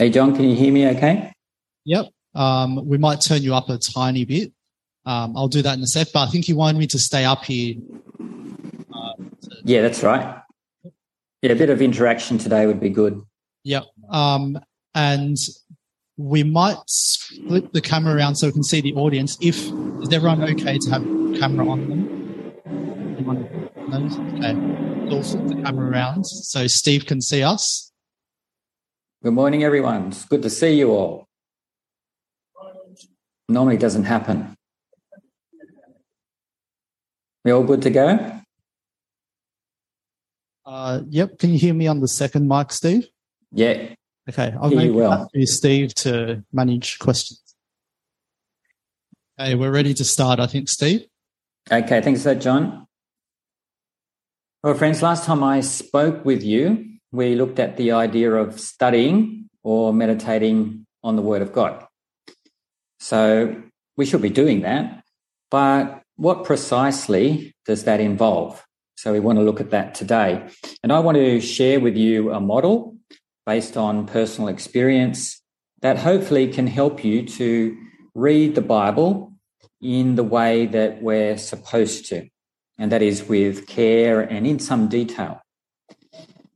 Hey, John, can you hear me okay? Yep. Um, we might turn you up a tiny bit. Um, I'll do that in a sec, but I think you wanted me to stay up here. Uh, to- yeah, that's right. Yeah, a bit of interaction today would be good. Yep. Um, and we might flip the camera around so we can see the audience. If is everyone okay to have camera on them? Anyone? Okay. We'll flip the camera around so Steve can see us. Good morning, everyone. It's good to see you all. Normally doesn't happen. We all good to go? Uh, yep. Can you hear me on the second mic, Steve? Yeah. Okay. I'll make well. Steve to manage questions. Okay, we're ready to start, I think, Steve. Okay, thanks for that, John. Well, friends, last time I spoke with you, we looked at the idea of studying or meditating on the Word of God. So we should be doing that. But what precisely does that involve? So we want to look at that today. And I want to share with you a model based on personal experience that hopefully can help you to read the Bible in the way that we're supposed to, and that is with care and in some detail.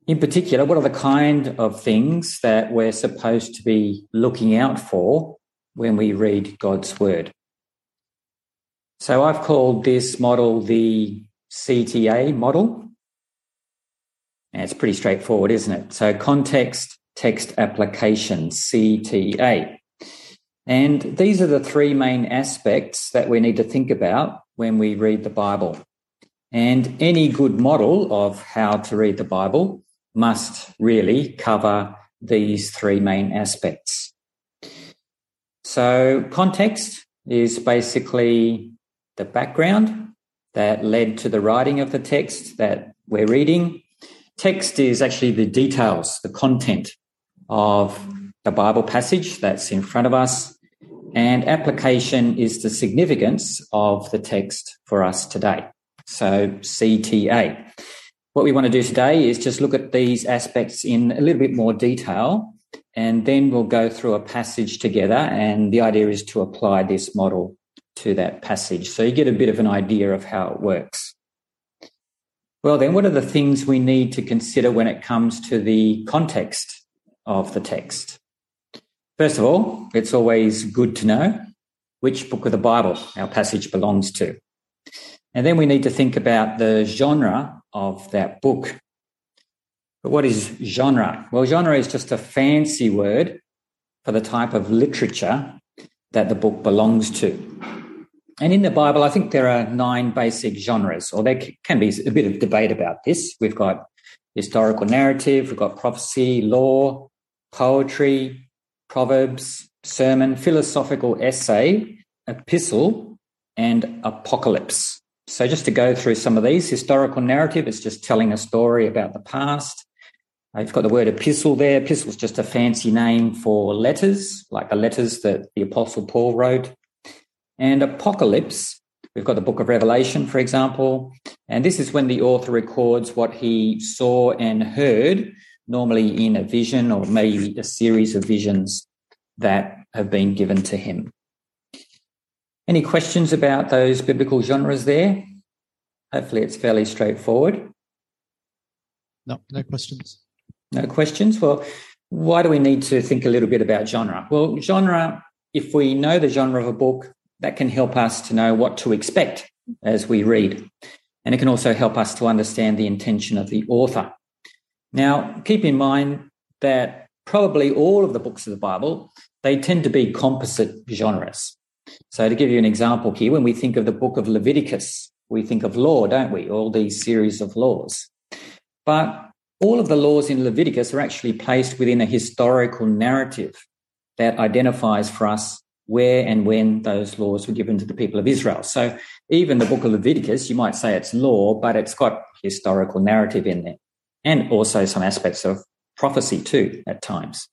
In particular, what are the kind of things that we're supposed to be looking out for when we read God's Word? So I've called this model the CTA model. And it's pretty straightforward, isn't it? So context, text application, CTA. And these are the three main aspects that we need to think about when we read the Bible. And any good model of how to read the Bible must really cover these three main aspects. So, context is basically the background that led to the writing of the text that we're reading. Text is actually the details, the content of the Bible passage that's in front of us. And application is the significance of the text for us today. So CTA. What we want to do today is just look at these aspects in a little bit more detail, and then we'll go through a passage together. And the idea is to apply this model to that passage. So you get a bit of an idea of how it works. Well, then, what are the things we need to consider when it comes to the context of the text? First of all, it's always good to know which book of the Bible our passage belongs to. And then we need to think about the genre of that book. But what is genre? Well, genre is just a fancy word for the type of literature that the book belongs to. And in the Bible, I think there are nine basic genres, or there can be a bit of debate about this. We've got historical narrative, we've got prophecy, law, poetry, proverbs, sermon, philosophical essay, epistle, and apocalypse. So, just to go through some of these, historical narrative is just telling a story about the past. I've got the word epistle there. Epistle is just a fancy name for letters, like the letters that the Apostle Paul wrote. And apocalypse, we've got the book of Revelation, for example, and this is when the author records what he saw and heard, normally in a vision or maybe a series of visions that have been given to him. Any questions about those biblical genres there? Hopefully, it's fairly straightforward. No, no questions. No questions? Well, why do we need to think a little bit about genre? Well, genre, if we know the genre of a book, that can help us to know what to expect as we read. And it can also help us to understand the intention of the author. Now, keep in mind that probably all of the books of the Bible, they tend to be composite genres. So to give you an example here, when we think of the book of Leviticus, we think of law, don't we? All these series of laws. But all of the laws in Leviticus are actually placed within a historical narrative that identifies for us where and when those laws were given to the people of Israel. So even the book of Leviticus, you might say it's law, but it's got historical narrative in there and also some aspects of prophecy too at times.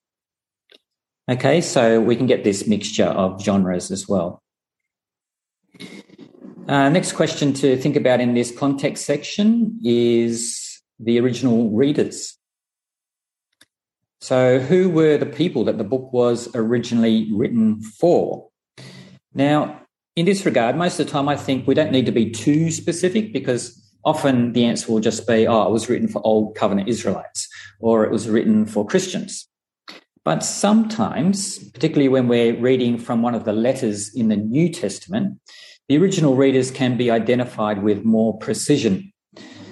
Okay, so we can get this mixture of genres as well. Uh, next question to think about in this context section is the original readers. So, who were the people that the book was originally written for? Now, in this regard, most of the time, I think we don't need to be too specific because often the answer will just be, oh, it was written for Old Covenant Israelites or it was written for Christians. But sometimes, particularly when we're reading from one of the letters in the New Testament, the original readers can be identified with more precision.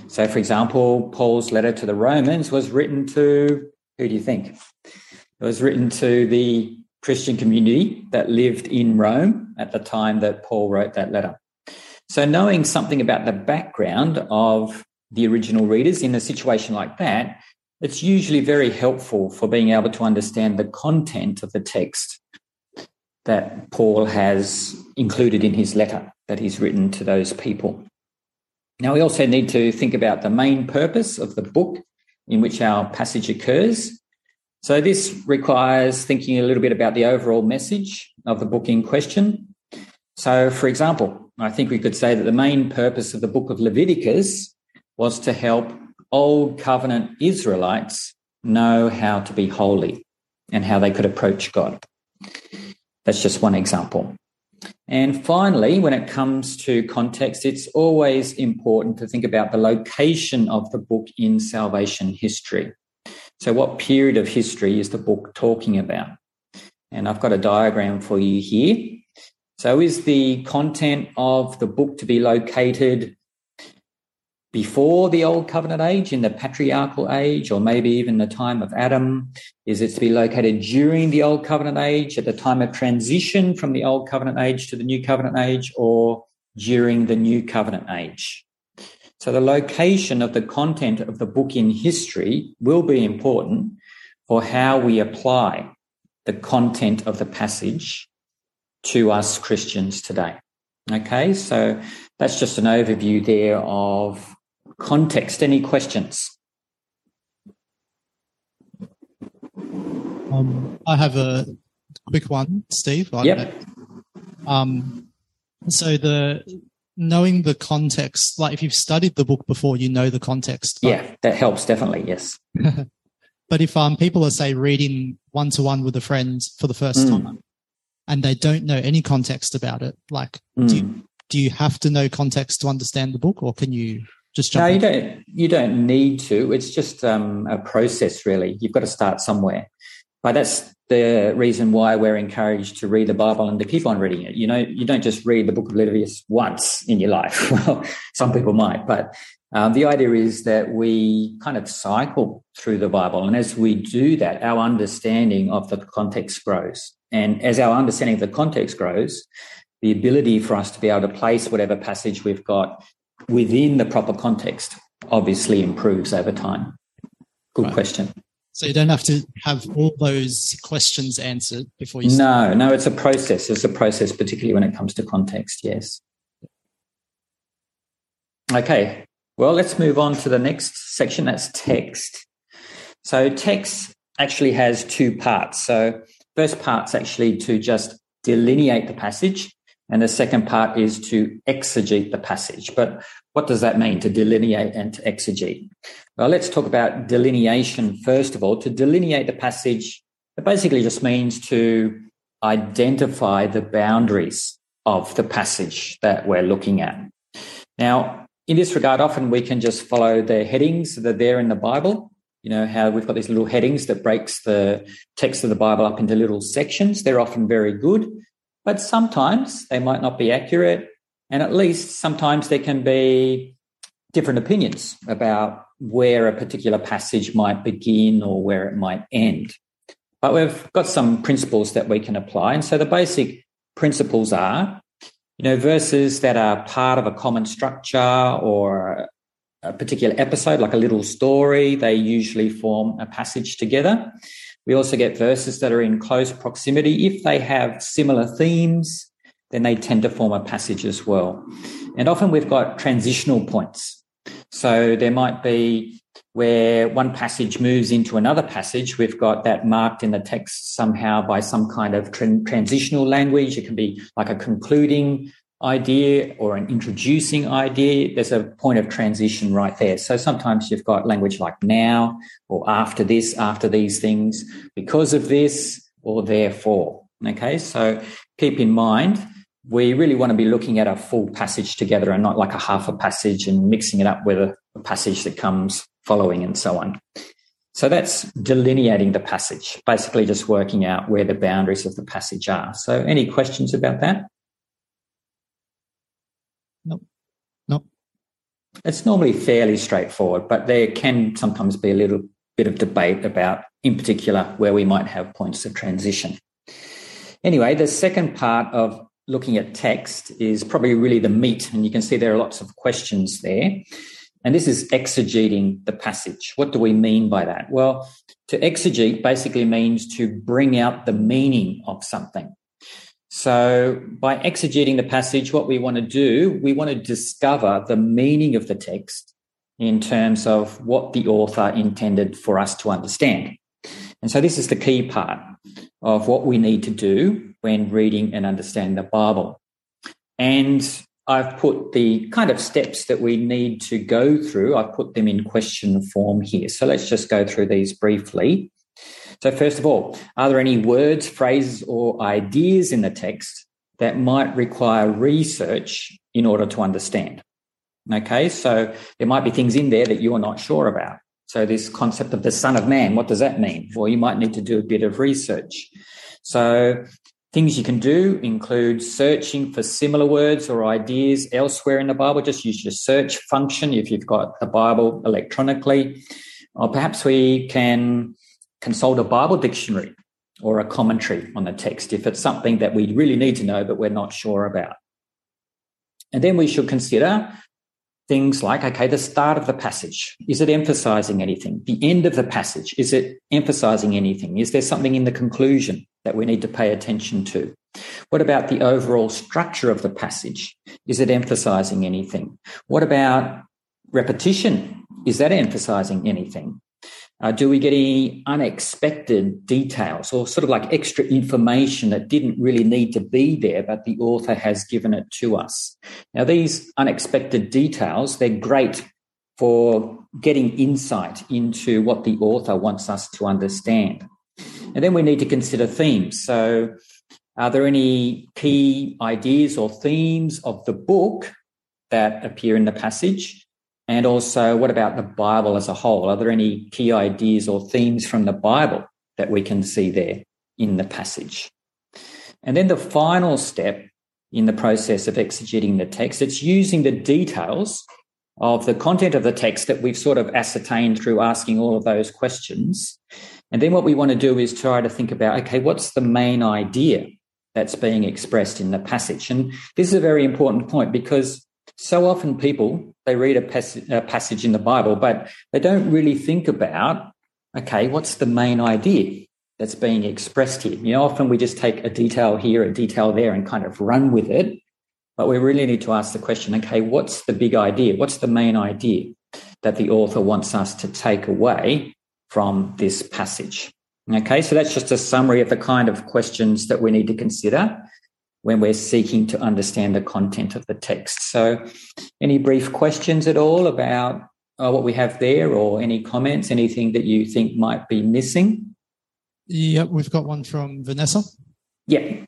So, for example, Paul's letter to the Romans was written to who do you think? It was written to the Christian community that lived in Rome at the time that Paul wrote that letter. So, knowing something about the background of the original readers in a situation like that, it's usually very helpful for being able to understand the content of the text that Paul has included in his letter that he's written to those people. Now, we also need to think about the main purpose of the book in which our passage occurs. So, this requires thinking a little bit about the overall message of the book in question. So, for example, I think we could say that the main purpose of the book of Leviticus was to help Old Covenant Israelites know how to be holy and how they could approach God. That's just one example. And finally, when it comes to context, it's always important to think about the location of the book in salvation history. So, what period of history is the book talking about? And I've got a diagram for you here. So, is the content of the book to be located before the Old Covenant age, in the patriarchal age, or maybe even the time of Adam? Is it to be located during the Old Covenant age, at the time of transition from the Old Covenant age to the New Covenant age, or during the New Covenant age? So the location of the content of the book in history will be important for how we apply the content of the passage to us Christians today. Okay, so that's just an overview there of context. Any questions? Um, I have a quick one, Steve. Yep. Um, so the knowing the context, like if you've studied the book before, you know the context. Yeah, that helps definitely. Yes. but if um people are say reading one to one with a friend for the first mm. time, and they don't know any context about it, like mm. do you, do you have to know context to understand the book, or can you just no, you don't. You don't need to. It's just um, a process, really. You've got to start somewhere. But that's the reason why we're encouraged to read the Bible and to keep on reading it. You know, you don't just read the book of Leviticus once in your life. Well, some people might, but um, the idea is that we kind of cycle through the Bible. And as we do that, our understanding of the context grows. And as our understanding of the context grows, the ability for us to be able to place whatever passage we've got within the proper context obviously improves over time. Good right. question. So you don't have to have all those questions answered before you. Start. No, no, it's a process. It's a process, particularly when it comes to context. Yes. Okay. Well, let's move on to the next section. That's text. So text actually has two parts. So first part's actually to just delineate the passage and the second part is to exegete the passage. But what does that mean to delineate and to exegete? Well, let's talk about delineation first of all. To delineate the passage, it basically just means to identify the boundaries of the passage that we're looking at. Now, in this regard, often we can just follow the headings that are there in the Bible. You know, how we've got these little headings that breaks the text of the Bible up into little sections. They're often very good. But sometimes they might not be accurate. And at least sometimes there can be different opinions about where a particular passage might begin or where it might end. But we've got some principles that we can apply. And so the basic principles are, you know, verses that are part of a common structure or a particular episode, like a little story, they usually form a passage together. We also get verses that are in close proximity. If they have similar themes, then they tend to form a passage as well. And often we've got transitional points. So there might be where one passage moves into another passage. We've got that marked in the text somehow by some kind of transitional language. It can be like a concluding idea or an introducing idea, there's a point of transition right there. So sometimes you've got language like now or after this, after these things, because of this or therefore. Okay, so keep in mind, we really want to be looking at a full passage together and not like a half a passage and mixing it up with a, passage that comes following and so on. So that's delineating the passage, basically just working out where the boundaries of the passage are. So any questions about that? No. No. It's normally fairly straightforward, but there can sometimes be a little bit of debate about, in particular, where we might have points of transition. Anyway, the second part of looking at text is probably really the meat, and you can see there are lots of questions there. And this is exegeting the passage. What do we mean by that? Well, to exegete basically means to bring out the meaning of something. So by exegeting the passage, what we want to do, we want to discover the meaning of the text in terms of what the author intended for us to understand. And so this is the key part of what we need to do when reading and understanding the Bible. And I've put the kind of steps that we need to go through, I've put them in question form here. So let's just go through these briefly. So, first of all, are there any words, phrases, or ideas in the text that might require research in order to understand? Okay, so there might be things in there that you're not sure about. So, this concept of the Son of Man, what does that mean? Well, you might need to do a bit of research. So, things you can do include searching for similar words or ideas elsewhere in the Bible. Just use your search function if you've got the Bible electronically. Or perhaps we can consult a Bible dictionary or a commentary on the text if it's something that we really need to know but we're not sure about. And then we should consider things like okay, the start of the passage. Is it emphasizing anything? The end of the passage. Is it emphasizing anything? Is there something in the conclusion that we need to pay attention to? What about the overall structure of the passage? Is it emphasizing anything? What about repetition? Is that emphasizing anything? Uh, do we get any unexpected details or sort of like extra information that didn't really need to be there, but the author has given it to us? Now, these unexpected details, they're great for getting insight into what the author wants us to understand. And then we need to consider themes. So, are there any key ideas or themes of the book that appear in the passage? And also, what about the Bible as a whole? Are there any key ideas or themes from the Bible that we can see there in the passage? And then the final step in the process of exegeting the text, it's using the details of the content of the text that we've sort of ascertained through asking all of those questions. And then what we want to do is try to think about, okay, what's the main idea that's being expressed in the passage? And this is a very important point because so often people they read a, pas- a, passage in the bible but they don't really think about okay what's the main idea that's being expressed here? You know often we just take a detail here a detail there and kind of run with it but we really need to ask the question okay what's the big idea? What's the main idea that the author wants us to take away from this passage? Okay so that's just a summary of the kind of questions that we need to consider when we're seeking to understand the content of the text. So, any brief questions at all about uh, what we have there, or any comments, anything that you think might be missing? Yep, we've got one from Vanessa. Yeah.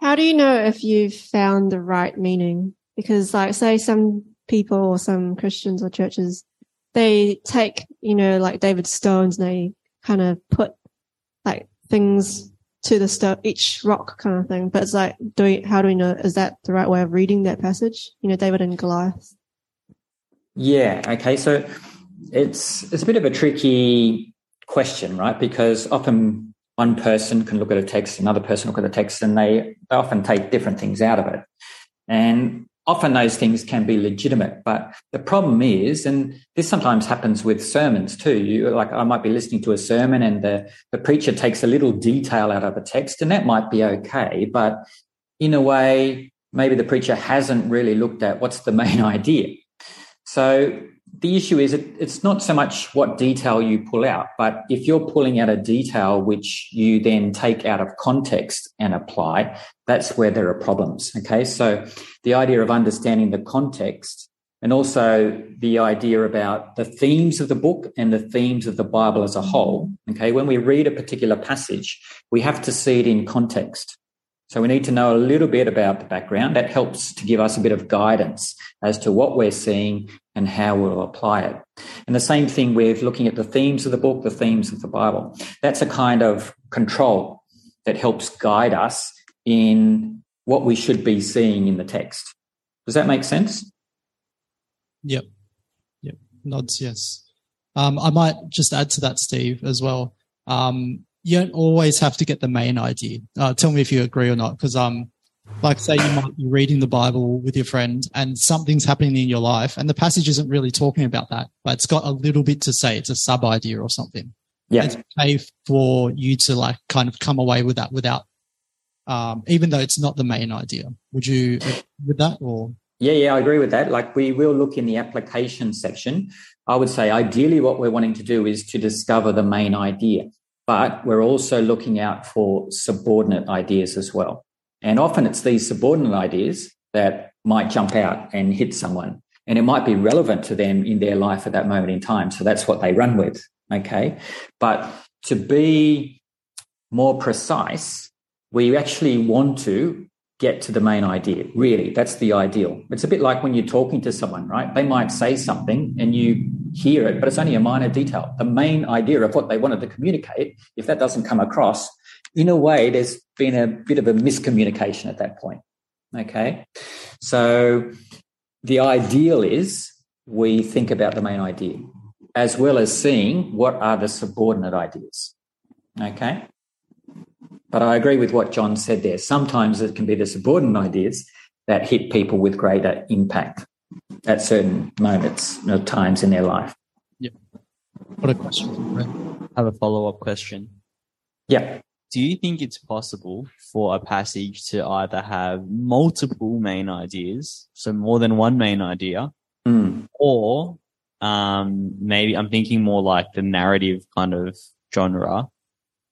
How do you know if you've found the right meaning? Because, like, say some people or some Christians or churches, they take, you know, like David Stones and they kind of put like things to the stuff, each rock kind of thing. But it's like, do we, how do we know, is that the right way of reading that passage? You know, David and Goliath. Yeah. Okay. So it's, it's a bit of a tricky question, right? Because often one person can look at a text, another person look at a text, and they, they often take different things out of it. And often those things can be legitimate, but the problem is, and this sometimes happens with sermons too. You like, I might be listening to a sermon and the, the preacher takes a little detail out of a text and that might be okay. But in a way, maybe the preacher hasn't really looked at what's the main idea. So the issue is it, it's not so much what detail you pull out, but if you're pulling out a detail which you then take out of context and apply, that's where there are problems. Okay. So the idea of understanding the context and also the idea about the themes of the book and the themes of the Bible as a whole. Okay. When we read a particular passage, we have to see it in context. So we need to know a little bit about the background. That helps to give us a bit of guidance as to what we're seeing and how we'll apply it. And the same thing with looking at the themes of the book, the themes of the Bible. That's a kind of control that helps guide us in what we should be seeing in the text. Does that make sense? Yep. Yep. Nods, yes. Um, I might just add to that, Steve, as well. Um, you don't always have to get the main idea. Uh, tell me if you agree or not, because um, like say you might be reading the Bible with your friend and something's happening in your life, and the passage isn't really talking about that, but it's got a little bit to say. It's a sub idea or something. Yeah. It's okay for you to like kind of come away with that without, um, even though it's not the main idea. Would you agree with that or? Yeah, yeah, I agree with that. Like we will look in the application section. I would say ideally what we're wanting to do is to discover the main idea but we're also looking out for subordinate ideas as well. And often it's these subordinate ideas that might jump out and hit someone. And it might be relevant to them in their life at that moment in time. So that's what they run with. Okay. But to be more precise, we actually want to get to the main idea. Really, that's the ideal. It's a bit like when you're talking to someone, right? They might say something and you hear it, but it's only a minor detail. The main idea of what they wanted to communicate, if that doesn't come across, in a way, there's been a bit of a miscommunication at that point. Okay. So the ideal is we think about the main idea as well as seeing what are the subordinate ideas. Okay. But I agree with what John said there. Sometimes it can be the subordinate ideas that hit people with greater impact at certain moments or times in their life. Yeah. What a question. I have a follow up question. Yeah. Do you think it's possible for a passage to either have multiple main ideas, so more than one main idea, Mm. or um, maybe I'm thinking more like the narrative kind of genre,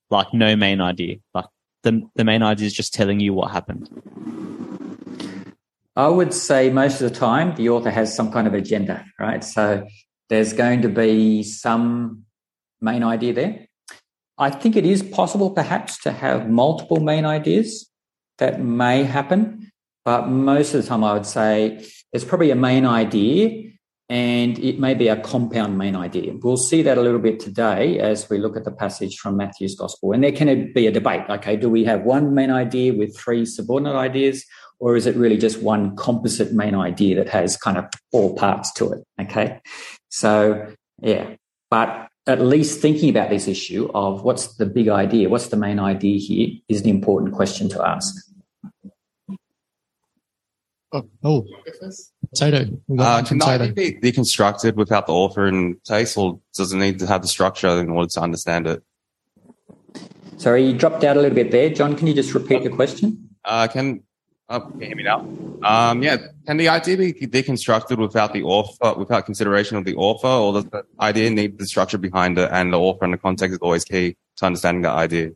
like no main idea, like the the main idea is just telling you what happened. I would say most of the time the author has some kind of agenda, right? So there's going to be some main idea there. I think it is possible perhaps to have multiple main ideas that may happen, but most of the time I would say it's probably a main idea and it may be a compound main idea. We'll see that a little bit today as we look at the passage from Matthew's Gospel. And there can be a debate. Okay, do we have one main idea with three subordinate ideas, or is it really just one composite main idea that has kind of all parts to it? Okay, so yeah, but at least thinking about this issue of what's the big idea, what's the main idea here, is an important question to ask. Oh, oh. Toto. We got Uh, one from can the Toto. be deconstructed without the author and place, or does it need to have the structure in order to understand it? Sorry, you dropped out a little bit there. John, can you just repeat the question? Uh, can oh, can you hear me now? Um, yeah, can the idea be deconstructed without the author, without consideration of the author, or does the idea need the structure behind it, and the author and the context is always key to understanding that idea?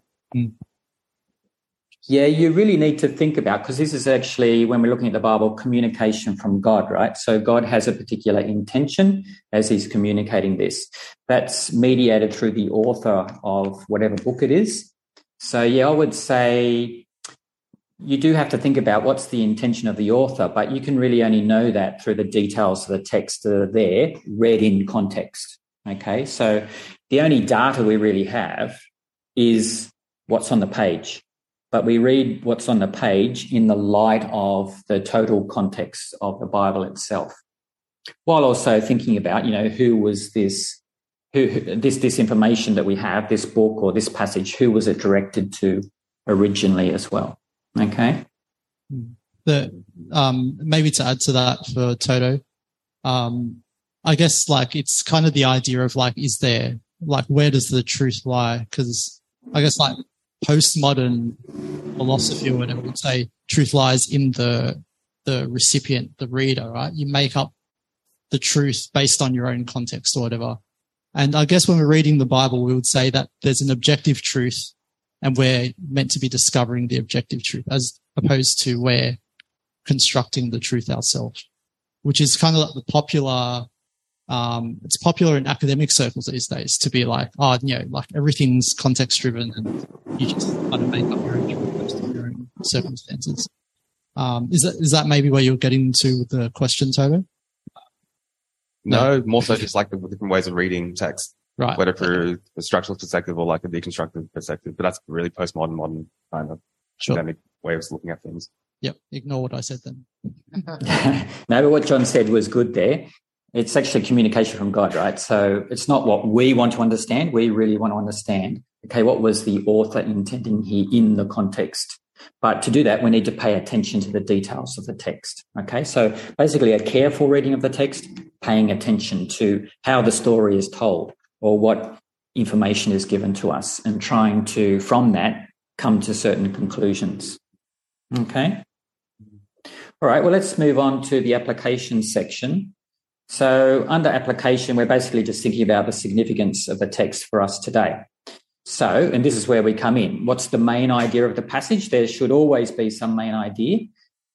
Yeah, you really need to think about because this is actually when we're looking at the Bible, communication from God, right? So God has a particular intention as He's communicating this. That's mediated through the author of whatever book it is. So yeah, I would say you do have to think about what's the intention of the author, but you can really only know that through the details of the text that are there, read in context. Okay, so the only data we really have is what's on the page but we read what's on the page in the light of the total context of the Bible itself, while also thinking about, you know, who was this, who this this information that we have, this book or this passage, who was it directed to originally as well? Okay. the um maybe to add to that for Toto, um, I guess like it's kind of the idea of like, is there like where does the truth lie? Because I guess like postmodern philosophy or whatever would say truth lies in the the recipient, the reader, right? You make up the truth based on your own context or whatever. And I guess when we're reading the Bible, we would say that there's an objective truth and we're meant to be discovering the objective truth as opposed to we're constructing the truth ourselves, which is kind of like the popular, um, it's popular in academic circles these days to be like, oh, you know, like everything's context driven and you just kind of make up your own truth based on your own circumstances. Um, is that, is that maybe where you're getting to with the question, Toto? No, more so just like the different ways of reading text, Right. whether through a structural perspective or like a deconstructive perspective. But that's really postmodern, modern kind of Sure. academic way of looking at things. Yep. Ignore what I said then. no, but what John said was good there. It's actually communication from God, right? So it's not what we want to understand. We really want to understand, okay, what was the author intending here in the context? But to do that, we need to pay attention to the details of the text. Okay. So basically a careful reading of the text, paying attention to how the story is told or what information is given to us and trying to, from that, come to certain conclusions. Okay. All right, well, let's move on to the application section. So, under application, we're basically just thinking about the significance of the text for us today. So, and this is where we come in. What's the main idea of the passage? There should always be some main idea,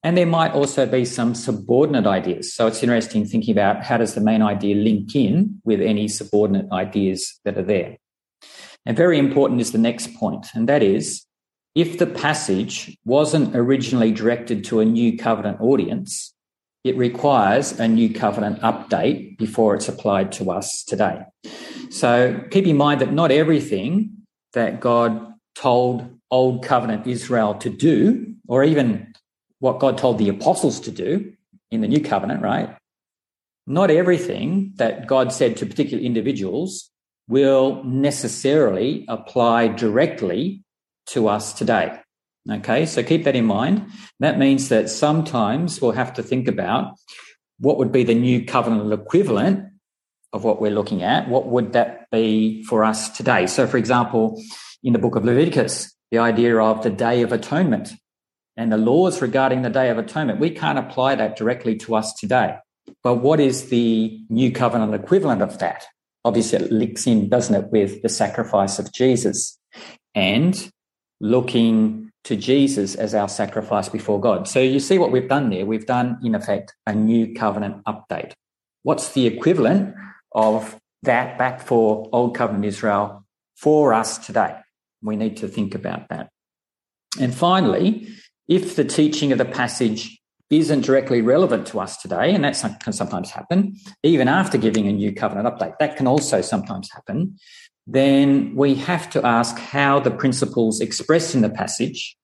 and there might also be some subordinate ideas. So, it's interesting thinking about how does the main idea link in with any subordinate ideas that are there. And very important is the next point, and that is if the passage wasn't originally directed to a new covenant audience, it requires a new covenant update before it's applied to us today. So keep in mind that not everything that God told old covenant Israel to do, or even what God told the apostles to do in the new covenant, right? Not everything that God said to particular individuals will necessarily apply directly to us today. Okay, so keep that in mind. That means that sometimes we'll have to think about what would be the new covenant equivalent of what we're looking at. What would that be for us today? So, for example, in the book of Leviticus, the idea of the Day of Atonement and the laws regarding the Day of Atonement, we can't apply that directly to us today. But what is the new covenant equivalent of that? Obviously, it links in, doesn't it, with the sacrifice of Jesus and looking to Jesus as our sacrifice before God. So you see what we've done there. We've done, in effect, a new covenant update. What's the equivalent of that back for Old Covenant Israel for us today? We need to think about that. And finally, if the teaching of the passage isn't directly relevant to us today, and that can sometimes happen, even after giving a new covenant update, that can also sometimes happen, then we have to ask how the principles expressed in the passage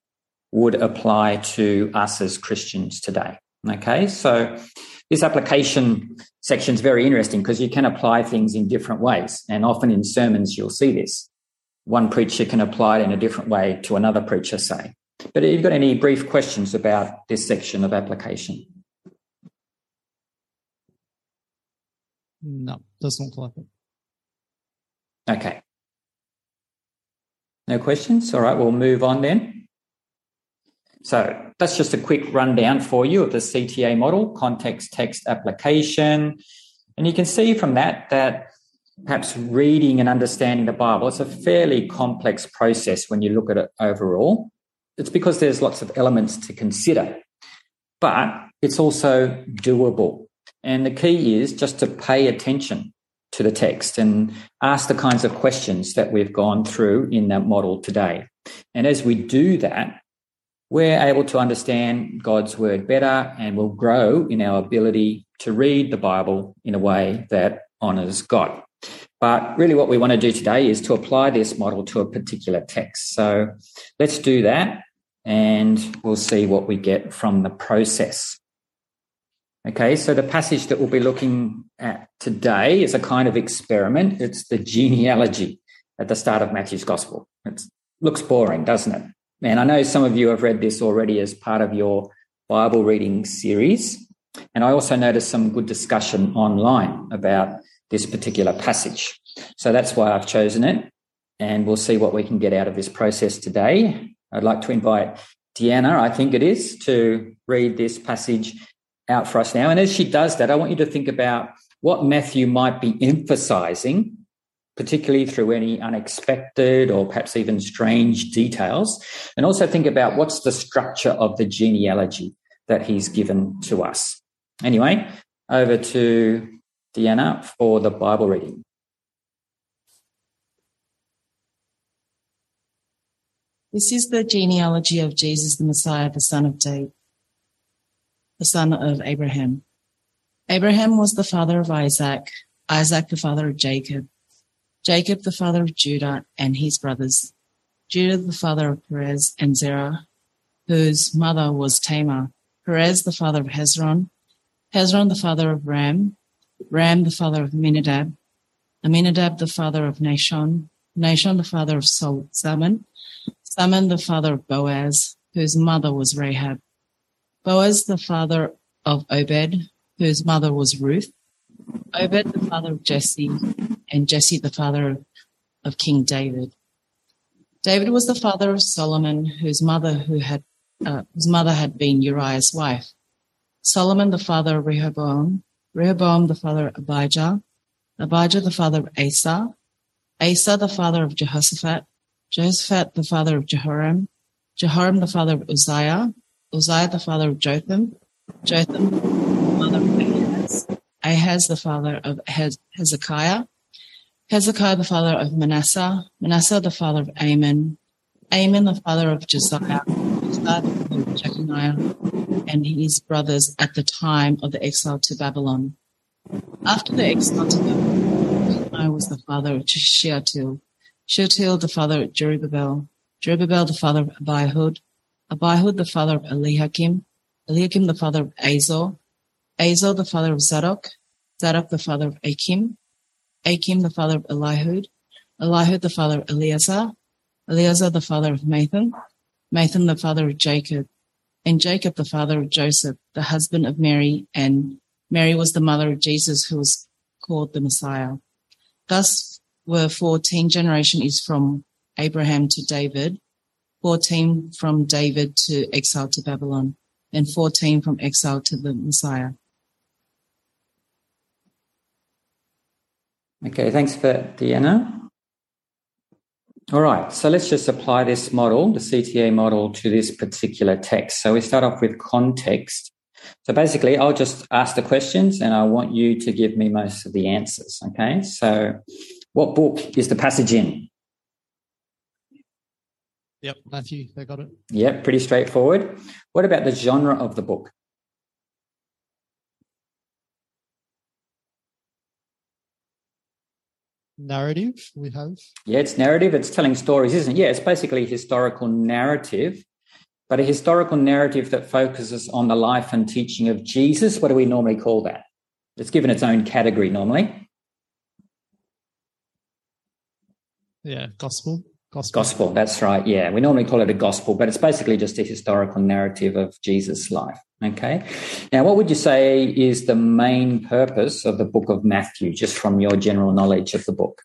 would apply to us as Christians today. Okay, so this application section is very interesting because you can apply things in different ways, and often in sermons you'll see this. One preacher can apply it in a different way to another preacher, say. But have you got any brief questions about this section of application? No, doesn't look like it. Okay. No questions? All right, we'll move on then. So that's just a quick rundown for you of the CTA model, context text application. And you can see from that that perhaps reading and understanding the Bible, it's a fairly complex process when you look at it overall. It's because there's lots of elements to consider, but it's also doable. And the key is just to pay attention to the text and ask the kinds of questions that we've gone through in that model today. And as we do that, we're able to understand God's word better and will grow in our ability to read the Bible in a way that honors God. But really, what we want to do today is to apply this model to a particular text. So let's do that and we'll see what we get from the process. Okay, so the passage that we'll be looking at today is a kind of experiment. It's the genealogy at the start of Matthew's gospel. It looks boring, doesn't it? And I know some of you have read this already as part of your Bible reading series. And I also noticed some good discussion online about this particular passage. So that's why I've chosen it. And we'll see what we can get out of this process today. I'd like to invite Deanna, I think it is, to read this passage out for us now. And as she does that, I want you to think about what Matthew might be emphasizing, particularly through any unexpected or perhaps even strange details. And also think about what's the structure of the genealogy that he's given to us. Anyway, over to Deanna for the Bible reading. This is the genealogy of Jesus the Messiah, the son of David, the son of Abraham. Abraham was the father of Isaac, Isaac the father of Jacob, Jacob the father of Judah and his brothers, Judah the father of Perez and Zerah, whose mother was Tamar, Perez the father of Hezron, Hezron the father of Ram, Ram the father of Aminadab, Aminadab the father of Nahshon, Nahshon the father of Sol- Salmon the father of Boaz, whose mother was Rahab, Boaz the father of Obed, whose mother was Ruth, Obed the father of Jesse, and Jesse the father of, of King David. David was the father of Solomon, whose mother who had uh, whose mother had been Uriah's wife. Solomon the father of Rehoboam, Rehoboam the father of Abijah, Abijah the father of Asa, Asa the father of Jehoshaphat, Jehoshaphat the father of Jehoram, Jehoram the father of Uzziah, Uzziah the father of Jotham, Jotham the father of Ahaz, Ahaz the father of Hezekiah, Hezekiah the father of Manasseh, Manasseh the father of Amon, Amon the father of Josiah, Josiah the father of Jeconiah, and his brothers at the time of the exile to Babylon. After the exile to Babylon, Jeconiah was the father of Shealtiel, Shealtiel the father of Zerubbabel, Zerubbabel the father of Abihud, Abihud the father of Eliakim, Eliakim the father of Azor, Azor the father of Zadok, Zadok the father of Achim, Achim the father of Elihud, Elihud the father of Eleazar, Eleazar the father of Mathan, Mathan the father of Jacob, and Jacob the father of Joseph, the husband of Mary, and Mary was the mother of Jesus, who was called the Messiah. Thus were 14 generation is from Abraham to David, 14 from David to exile to Babylon, and 14 from exile to the Messiah. Okay, thanks for Deanna. All right, so let's just apply this model, the CTA model, to this particular text. So we start off with context. So basically, I'll just ask the questions and I want you to give me most of the answers. Okay, so what book is the passage in? Yep, Matthew, they got it. Yep, pretty straightforward. What about the genre of the book? Narrative we have. Yeah, it's narrative. It's telling stories, isn't it? Yeah, it's basically historical narrative, but a historical narrative that focuses on the life and teaching of Jesus. What do we normally call that? It's given its own category normally. Yeah, gospel. Gospel. Gospel, that's right. Yeah, we normally call it a gospel, but it's basically just a historical narrative of Jesus' life. Okay. Now, what would you say is the main purpose of the book of Matthew, just from your general knowledge of the book?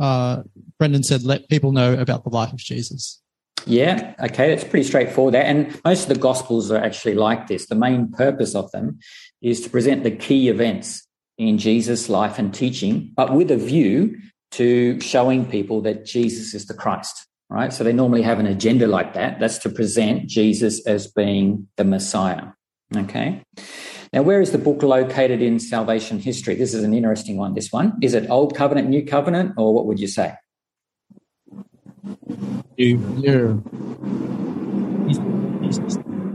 Uh, Brendan said, let people know about the life of Jesus. Yeah, okay, that's pretty straightforward. And most of the Gospels are actually like this. The main purpose of them is to present the key events in Jesus' life and teaching, but with a view to showing people that Jesus is the Christ, right? So they normally have an agenda like that. That's to present Jesus as being the Messiah, okay? Now, where is the book located in salvation history? This is an interesting one, this one. Is it Old Covenant, New Covenant, or what would you say? Yeah.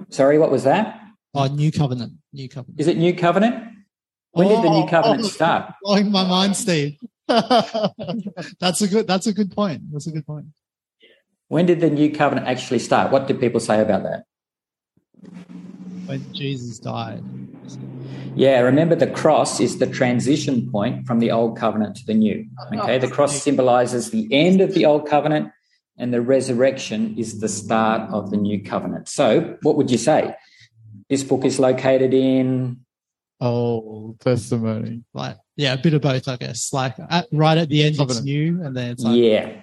Sorry, what was that? Oh, New Covenant. New Covenant. Is it New Covenant? When did the New Oh, Covenant oh, start? Blowing my mind, Steve. that's a good. That's a good point. That's a good point. When did the New Covenant actually start? What did people say about that? When Jesus died. Yeah, remember the cross is the transition point from the old covenant to the new. Okay, the cross symbolizes the end of the old covenant, and the resurrection is the start of the new covenant. So, what would you say? This book is located in. Old testimony. Like, yeah, a bit of both, I guess. Like, at, right at the end, it's Covenant. new, and then it's like, Yeah.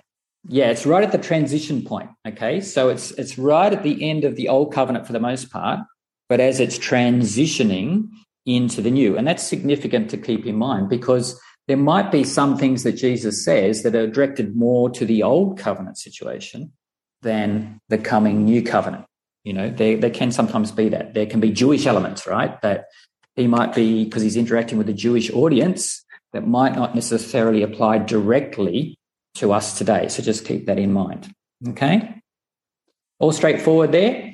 Yeah, it's right at the transition point. Okay. So it's it's right at the end of the old covenant for the most part. but as it's transitioning into the new. And that's significant to keep in mind because there might be some things that Jesus says that are directed more to the old covenant situation than the coming new covenant. You know, there, there can sometimes be that. There can be Jewish elements, right? That he might be, because he's interacting with a Jewish audience, that might not necessarily apply directly to us today. So just keep that in mind. Okay. All straightforward there.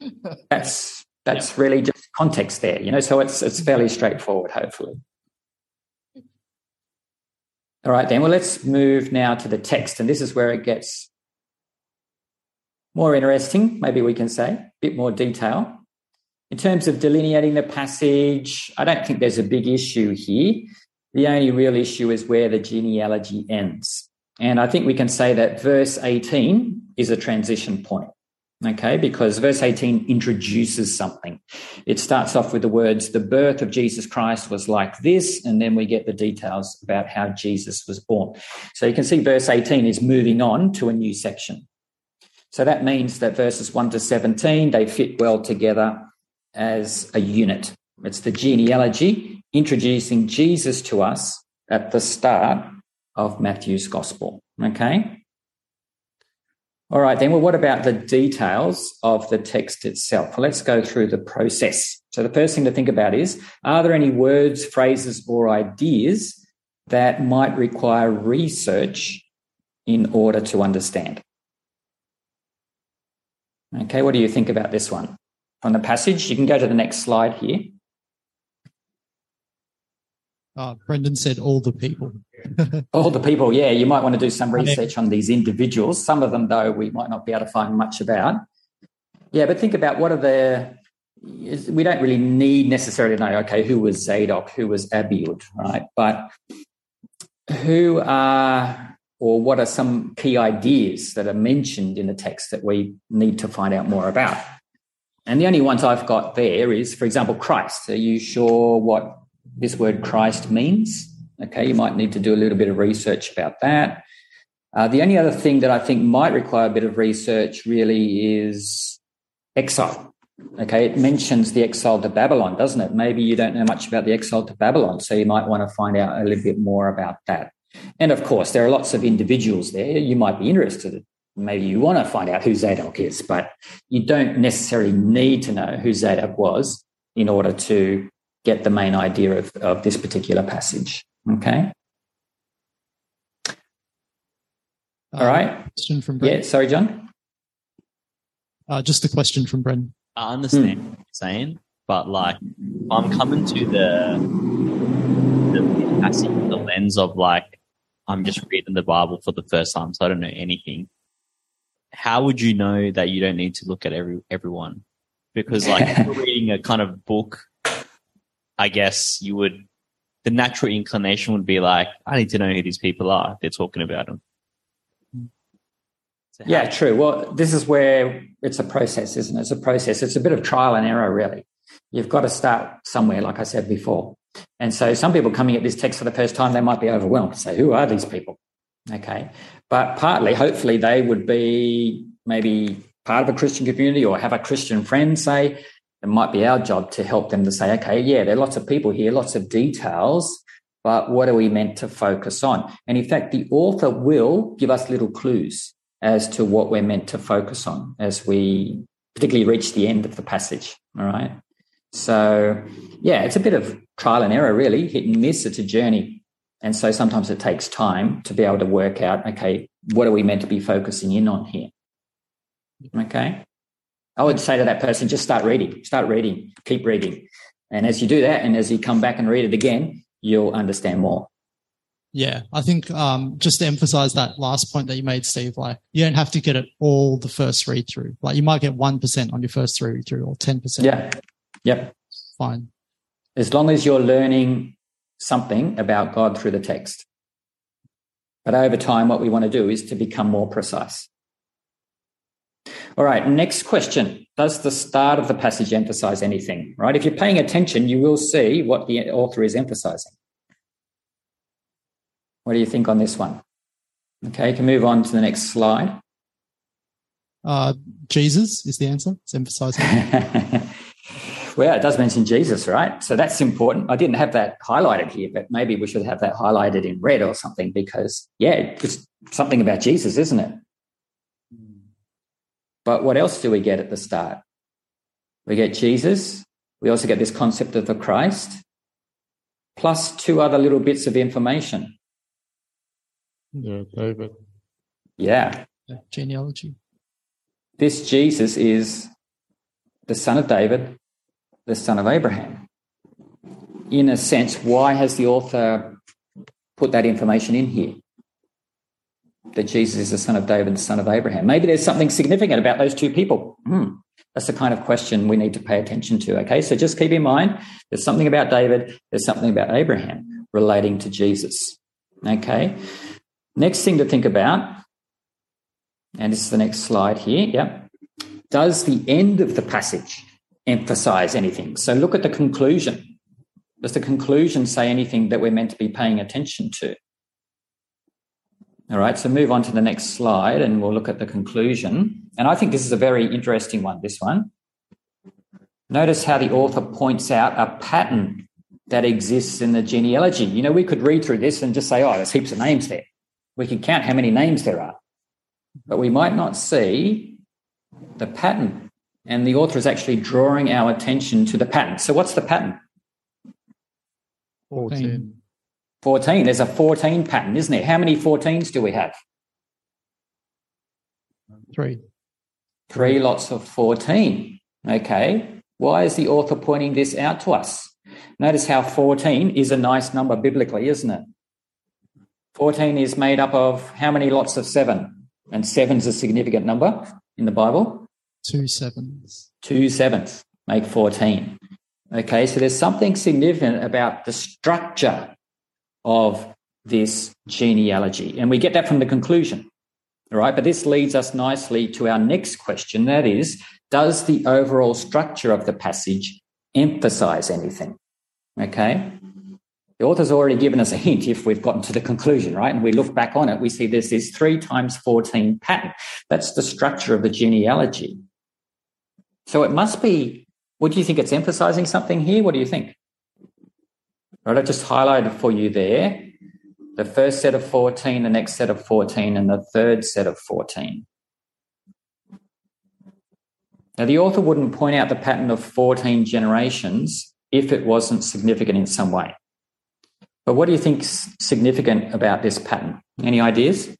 That's that's yeah. really just context there, you know. So it's it's mm-hmm. fairly straightforward, hopefully. All right, then. Well, let's move now to the text, and this is where it gets more interesting. Maybe we can say a bit more detail. In terms of delineating the passage, I don't think there's a big issue here. The only real issue is where the genealogy ends. And I think we can say that verse 18 is a transition point. Okay, because verse 18 introduces something. It starts off with the words, the birth of Jesus Christ was like this, and then we get the details about how Jesus was born. So you can see verse 18 is moving on to a new section. So that means that verses 1 to 17, they fit well together as a unit. It's the genealogy introducing Jesus to us at the start of Matthew's gospel. Okay. All right, then. Well, what about the details of the text itself? Well, let's go through the process. So, the first thing to think about is are there any words, phrases, or ideas that might require research in order to understand? Okay, what do you think about this one? From the passage, you can go to the next slide here. Uh, Brendan said all the people. all the people, yeah. You might want to do some research on these individuals. Some of them, though, we might not be able to find much about. Yeah, but think about what are the. We don't really need necessarily to know, okay, who was Zadok, who was Abiud, right? But who are, or what are some key ideas that are mentioned in the text that we need to find out more about? And the only ones I've got there is, for example, Christ. Are you sure what this word Christ means. Okay, you might need to do a little bit of research about that. Uh, the only other thing that I think might require a bit of research really is exile. Okay, it mentions the exile to Babylon, doesn't it? Maybe you don't know much about the exile to Babylon, so you might want to find out a little bit more about that. And of course, there are lots of individuals there you might be interested in. Maybe you want to find out who Zadok is, but you don't necessarily need to know who Zadok was in order to get the main idea of, of this particular passage. Okay. All right. Uh, question from Brent. Yeah, sorry, John. Uh, just a question from Bren. I understand hmm. what you're saying, but like, I'm coming to the the passage, the lens of like, I'm just reading the Bible for the first time, so I don't know anything. How would you know that you don't need to look at every everyone? Because like, if you're reading a kind of book I guess you would, the natural inclination would be like, I need to know who these people are. They're talking about them. So yeah, true. Well, this is where it's a process, isn't it? It's a process. It's a bit of trial and error, really. You've got to start somewhere, like I said before. And so some people coming at this text for the first time, they might be overwhelmed. Say, who are these people? Okay. But partly, hopefully, they would be maybe part of a Christian community or have a Christian friend say, it might be our job to help them to say, okay, yeah, there are lots of people here, lots of details, but what are we meant to focus on? And in fact, the author will give us little clues as to what we're meant to focus on as we particularly reach the end of the passage. All right. So, yeah, it's a bit of trial and error, really, hit and miss. It's a journey. And so sometimes it takes time to be able to work out, okay, what are we meant to be focusing in on here? Okay. I would say to that person, just start reading, start reading, keep reading. And as you do that, and as you come back and read it again, you'll understand more. Yeah, I think um, just to emphasize that last point that you made, Steve, like you don't have to get it all the first read through. Like you might get 1% on your first read through or 10%. Yeah. Yep. Fine. As long as you're learning something about God through the text. But over time, what we want to do is to become more precise. All right, next question. Does the start of the passage emphasize anything? Right? If you're paying attention, you will see what the author is emphasizing. What do you think on this one? Okay, you can move on to the next slide. Uh, Jesus is the answer. It's emphasizing. Well, it does mention Jesus, right? So that's important. I didn't have that highlighted here, but maybe we should have that highlighted in red or something because, yeah, it's something about Jesus, isn't it? Hmm. But what else do we get at the start? We get Jesus. We also get this concept of the Christ, plus two other little bits of information. Yeah, David. Yeah. Yeah, genealogy. This Jesus is the son of David, the son of Abraham. In a sense, why has the author put that information in here? That Jesus is the son of David, the son of Abraham. Maybe there's something significant about those two people. Hmm. That's the kind of question we need to pay attention to. Okay, so just keep in mind there's something about David, there's something about Abraham relating to Jesus. Okay, next thing to think about, and this is the next slide here. Yep. Does the end of the passage emphasize anything? So look at the conclusion. Does the conclusion say anything that we're meant to be paying attention to? All right, so move on to the next slide and we'll look at the conclusion. And I think this is a very interesting one, this one. Notice how the author points out a pattern that exists in the genealogy. You know, we could read through this and just say, oh, there's heaps of names there. We can count how many names there are, but we might not see the pattern. And the author is actually drawing our attention to the pattern. So, what's the pattern? 14. 14. There's a 14 pattern, isn't there? How many 14s do we have? Three. Three lots of 14. Okay. Why is the author pointing this out to us? Notice how 14 is a nice number biblically, isn't it? 14 is made up of how many lots of seven? And seven's a significant number in the Bible. Two sevens. Two sevens make 14. Okay, so there's something significant about the structure of this genealogy. And we get that from the conclusion. All right, but this leads us nicely to our next question that is, does the overall structure of the passage emphasize anything? Okay. The author's already given us a hint if we've gotten to the conclusion, right? And we look back on it, we see there's this three times 14 pattern. That's the structure of the genealogy. So it must be, do you think it's emphasizing something here? What do you think? Right, I just highlighted for you there the first set of 14, the next set of 14, and the third set of 14. Now, the author wouldn't point out the pattern of 14 generations if it wasn't significant in some way. But what do you think's significant about this pattern? Any ideas?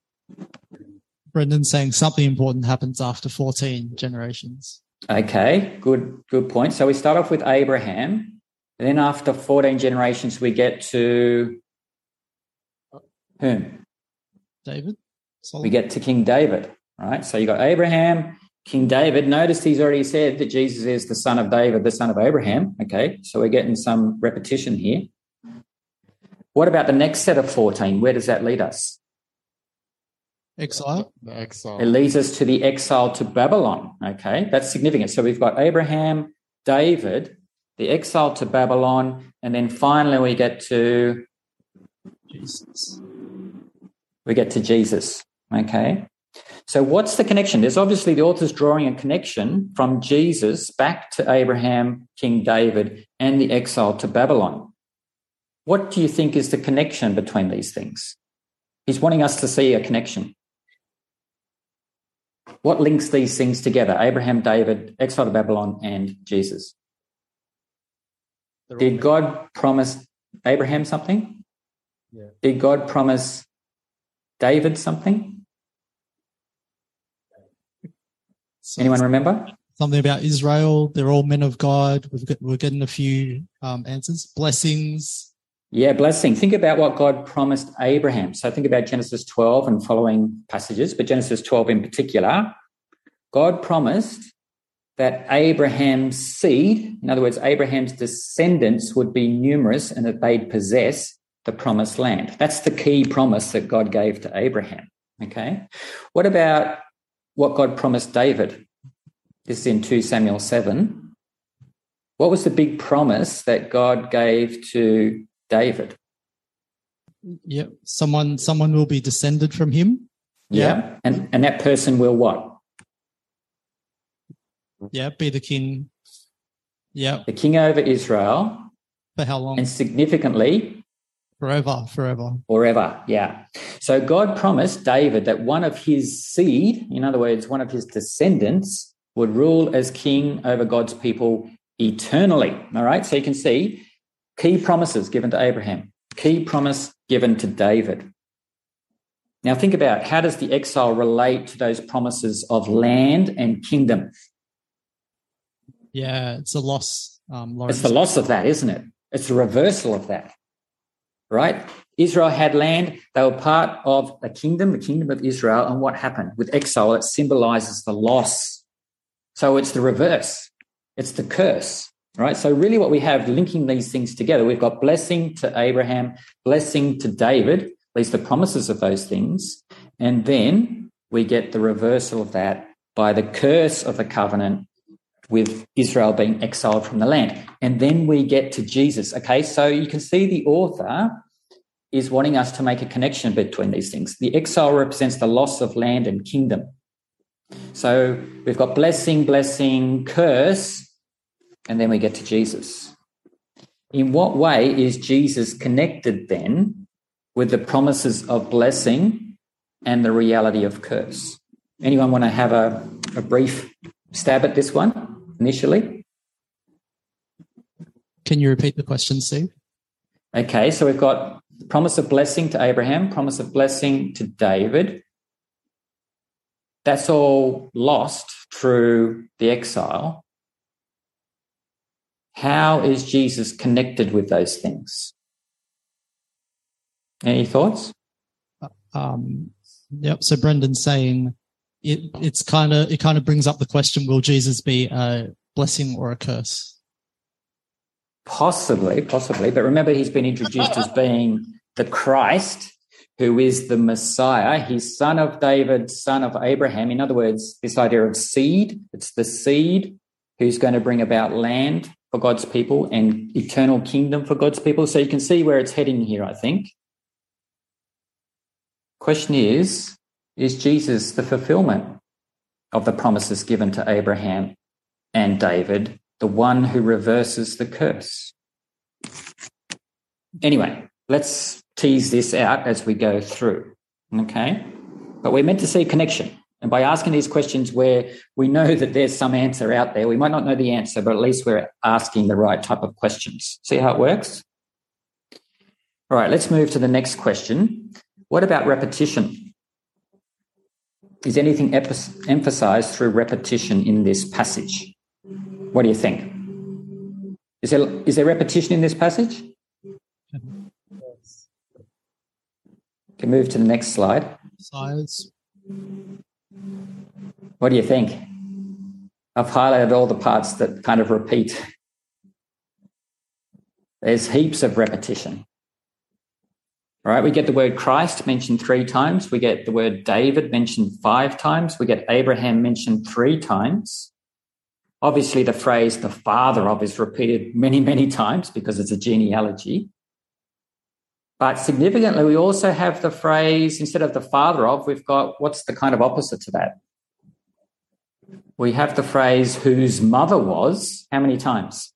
Brendan's saying something important happens after 14 generations. Okay, good, good point. So we start off with Abraham, and then after 14 generations, we get to whom? David? We get to King David, right? So you got Abraham, King David. Notice he's already said that Jesus is the son of David, the son of Abraham. Okay, so we're getting some repetition here. What about the next set of 14? Where does that lead us? Exile? The exile. It leads us to the exile to Babylon. Okay, that's significant. So we've got Abraham, David, the exile to Babylon, and then finally we get to Jesus. we get to Jesus. Okay. So what's the connection? There's obviously the author's drawing a connection from Jesus back to Abraham, King David, and the exile to Babylon. What do you think is the connection between these things? He's wanting us to see a connection. What links these things together? Abraham, David, exile to Babylon, and Jesus. Did God promise Abraham something? Yeah. Did God promise David something? So Anyone remember? Something about Israel. They're all men of God. We've got, we're getting a few um, answers. Blessings. Yeah, blessing. Think about what God promised Abraham. So think about Genesis 12 and following passages, but Genesis 12 in particular. God promised that Abraham's seed, in other words, Abraham's descendants would be numerous and that they'd possess the promised land. That's the key promise that God gave to Abraham. Okay. What about what God promised David? This is in 2 Samuel 7. What was the big promise that God gave to David? Yep. Someone, someone will be descended from him. Yeah. And and that person will what? Yeah. Be the king. Yeah. the king over Israel, For how long? and significantly Forever, forever. forever. Yeah. So God promised David that one of his seed, in other words, one of his descendants, would rule as king over God's people eternally. All right. So you can see key promises given to Abraham, key promise given to David. Now think about how does the exile relate to those promises of land and kingdom? Yeah, it's a loss. Um, Lawrence. It's the loss of that, isn't it? It's the reversal of that, right? Israel had land. They were part of a kingdom, the kingdom of Israel. And what happened with exile? It symbolizes the loss. So it's the reverse. It's the curse, right? So really what we have linking these things together, we've got blessing to Abraham, blessing to David, at least the promises of those things. And then we get the reversal of that by the curse of the covenant with Israel being exiled from the land. And then we get to Jesus. Okay, so you can see the author is wanting us to make a connection between these things. The exile represents the loss of land and kingdom. So we've got blessing, blessing, curse, and then we get to Jesus. In what way is Jesus connected then with the promises of blessing and the reality of curse? Anyone want to have a, a brief stab at this one initially? Can you repeat the question, Steve? Okay, so we've got promise of blessing to Abraham, promise of blessing to David. That's all lost through the exile. How is Jesus connected with those things? Any thoughts? Um, yep. So Brendan's saying it, it's kind of it kind of brings up the question: Will Jesus be a blessing or a curse? Possibly, possibly. But remember, he's been introduced as being the Christ, who is the Messiah. He's son of David, son of Abraham. In other words, this idea of seed, it's the seed who's going to bring about land for God's people and eternal kingdom for God's people. So you can see where it's heading here, I think. Question is Is Jesus the fulfillment of the promises given to Abraham and David, the one who reverses the curse? Anyway, let's tease this out as we go through. Okay? But we're meant to see connection. And by asking these questions where we know that there's some answer out there, we might not know the answer, but at least we're asking the right type of questions. See how it works? All right, let's move to the next question. What about repetition? Is anything emphasized through repetition in this passage? What do you think? Is there, is there repetition in this passage? Yes. Can move to the next slide. Size. What do you think? I've highlighted all the parts that kind of repeat. There's heaps of repetition. All right, we get the word Christ mentioned three times. We get the word David mentioned five times. We get Abraham mentioned three times. Obviously, the phrase the father of is repeated many, many times because it's a genealogy. But significantly, we also have the phrase instead of the father of, we've got what's the kind of opposite to that? We have the phrase whose mother was how many times?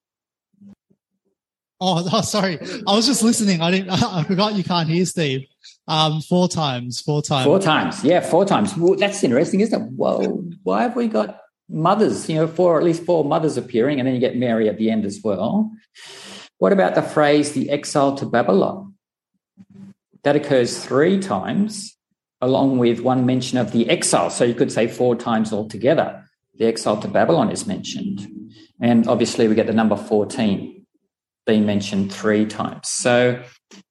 Oh, oh, sorry. I was just listening. I didn't. I forgot you can't hear Steve. Um, four times. Four times. Four times. Yeah, four times. Well, that's interesting, isn't it? Whoa, why have we got mothers? You know, four at least four mothers appearing, and then you get Mary at the end as well. What about the phrase "the exile to Babylon"? That occurs three times, along with one mention of the exile. So you could say four times altogether. The exile to Babylon is mentioned, and obviously we get the number fourteen being mentioned three times. So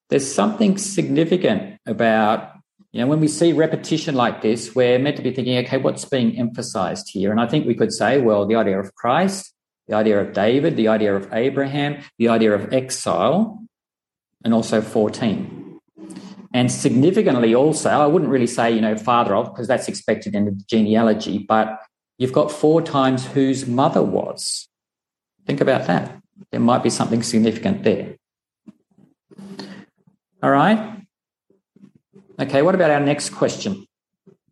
there's something significant about, you know, when we see repetition like this, we're meant to be thinking, okay, what's being emphasized here? And I think we could say, well, the idea of Christ, the idea of David, the idea of Abraham, the idea of exile, and also 14. And significantly also, I wouldn't really say, you know, father of, because that's expected in the genealogy, but you've got four times whose mother was. Think about that there might be something significant there. All right. Okay, what about our next question?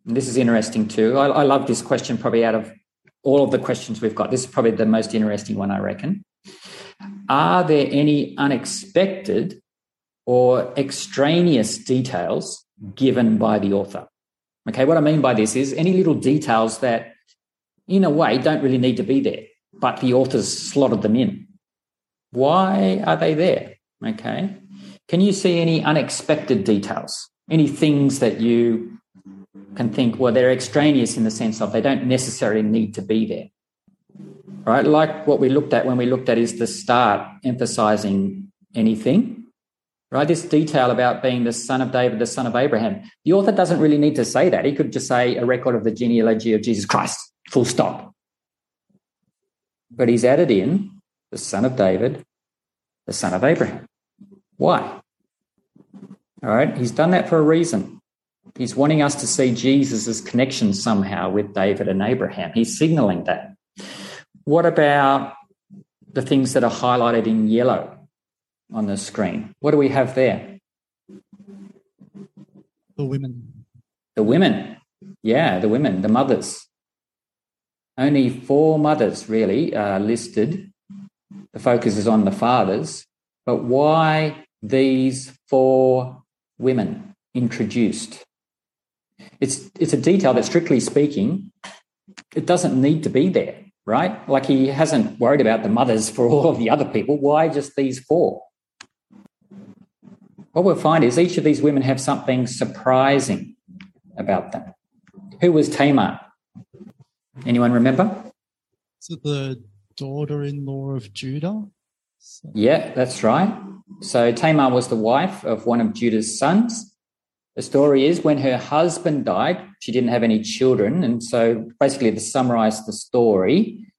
And this is interesting too. I, I, love this question probably out of all of the questions we've got. This is probably the most interesting one, I reckon. Are there any unexpected or extraneous details given by the author? Okay, what I mean by this is any little details that, in a way, don't really need to be there, but the author's slotted them in. Why are they there? Okay. Can you see any unexpected details? Any things that you can think, well, they're extraneous in the sense of they don't necessarily need to be there. Right? Like what we looked at when we looked at is the start emphasizing anything. Right? This detail about being the son of David, the son of Abraham. The author doesn't really need to say that. He could just say a record of the genealogy of Jesus Christ, full stop. But he's added in the son of David, the son of Abraham. Why? All right, he's done that for a reason. He's wanting us to see Jesus' connection somehow with David and Abraham. He's signaling that. What about the things that are highlighted in yellow on the screen? What do we have there? The women. The women. Yeah, the women, the mothers. Only four mothers really are listed. The focus is on the fathers. But why these four women introduced? It's, it's a detail that, strictly speaking, it doesn't need to be there, right? Like he hasn't worried about the mothers for all of the other people. Why just these four? What we'll find is each of these women have something surprising about them. Who was Tamar? Anyone remember? Is it the daughter-in-law of Judah? So- Yeah, that's right. So Tamar was the wife of one of Judah's sons. The story is when her husband died, she didn't have any children. And so basically, to summarize the story,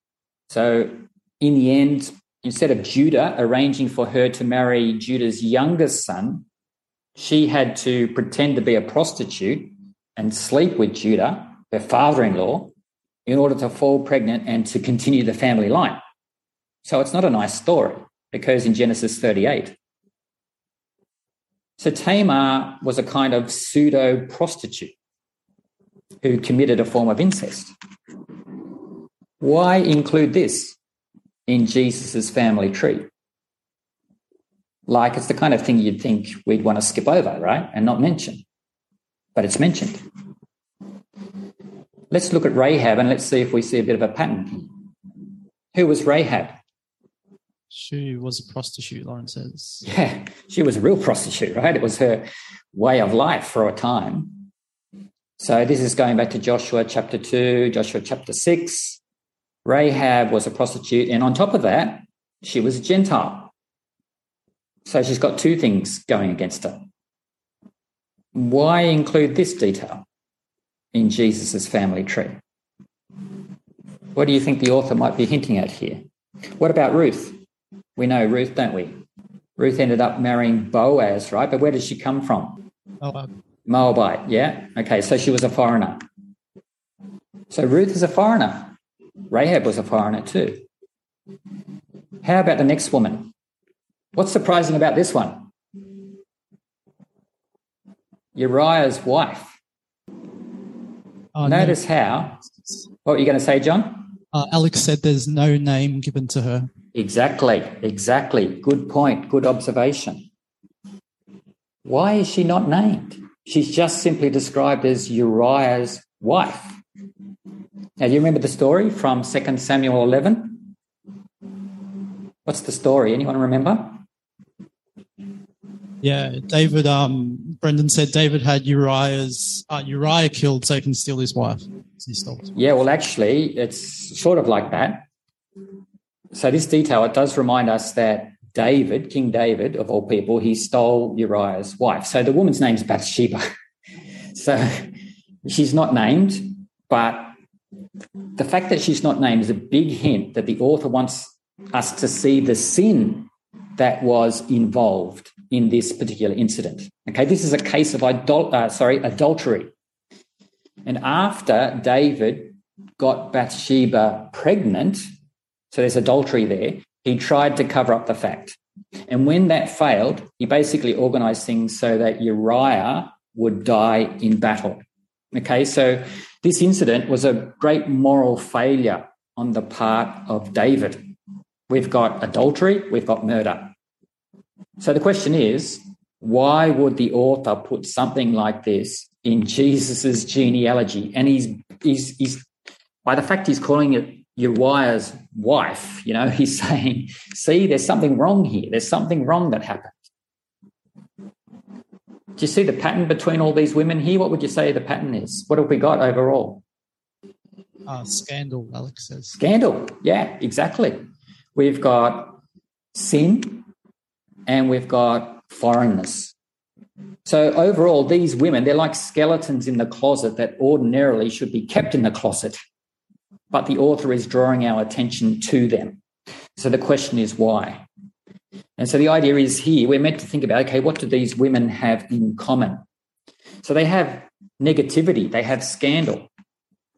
so in the end, instead of Judah arranging for her to marry Judah's youngest son, she had to pretend to be a prostitute and sleep with Judah, her father in law, in order to fall pregnant and to continue the family line. So it's not a nice story. It occurs in Genesis 38. So Tamar was a kind of pseudo prostitute who committed a form of incest. Why include this in Jesus' family tree? Like it's the kind of thing you'd think we'd want to skip over, right? And not mention. But it's mentioned. Let's look at Rahab and let's see if we see a bit of a pattern. Who was Rahab? She was a prostitute, Lauren says. Yeah, she was a real prostitute, right? It was her way of life for a time. So this is going back to Joshua chapter 2, Joshua chapter 6. Rahab was a prostitute, and on top of that, she was a Gentile. So she's got two things going against her. Why include this detail in Jesus' family tree? What do you think the author might be hinting at here? What about Ruth? We know Ruth, don't we? Ruth ended up marrying Boaz, right? But where did she come from? Moabite, yeah? Okay, so she was a foreigner. So Ruth is a foreigner. Rahab was a foreigner too. How about the next woman? What's surprising about this one? Uriah's wife. oh, no. Notice how. What were you going to say, John? Uh, Alex said there's no name given to her. Exactly, exactly. Good point, good observation. Why is she not named? She's just simply described as Uriah's wife. Now, do you remember the story from 2 Samuel 11? What's the story? Anyone remember? Yeah, David. Um, Brendan said David had Uriah's uh, Uriah killed so he can steal his wife. He stole. Yeah, well, actually, it's sort of like that. So, this detail, it does remind us that David, King David, of all people, he stole Uriah's wife. So, the woman's name's Bathsheba. so, she's not named, but the fact that she's not named is a big hint that the author wants us to see the sin that was involved in this particular incident. Okay, this is a case of idol- uh, sorry, adultery. And after David got Bathsheba pregnant, so there's adultery there, he tried to cover up the fact. And when that failed, he basically organized things so that Uriah would die in battle. Okay, so this incident was a great moral failure on the part of David. we've got adultery, we've got murder. So the question is, why would the author put something like this in Jesus's genealogy? And he's, he's, he's by the fact he's calling it Uriah's wife, you know, he's saying, see, there's something wrong here. There's something wrong that happened. Do you see the pattern between all these women here? What would you say the pattern is? What have we got overall? Uh, scandal, Alex says. Scandal. Yeah, exactly. We've got sin and we've got foreignness. So overall, these women, they're like skeletons in the closet that ordinarily should be kept in the closet. But the author is drawing our attention to them. So the question is why? And so the idea is here, we're meant to think about okay, what do these women have in common? So they have negativity, they have scandal.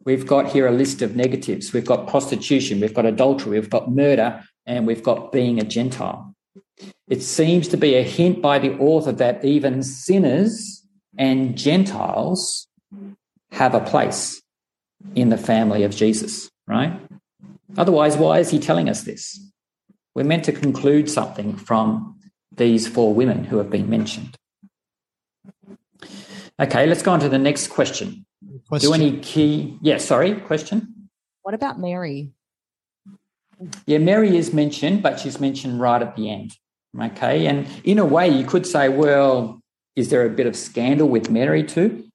We've got here a list of negatives. We've got prostitution, we've got adultery, we've got murder, and we've got being a Gentile. It seems to be a hint by the author that even sinners and Gentiles have a place in the family of Jesus, right? Otherwise, why is he telling us this? We're meant to conclude something from these four women who have been mentioned. Okay, let's go on to the next question. Question. Do any key, yeah, sorry, question? What about Mary? Yeah, Mary is mentioned, but she's mentioned right at the end. Okay, and in a way, you could say, well, is there a bit of scandal with Mary too?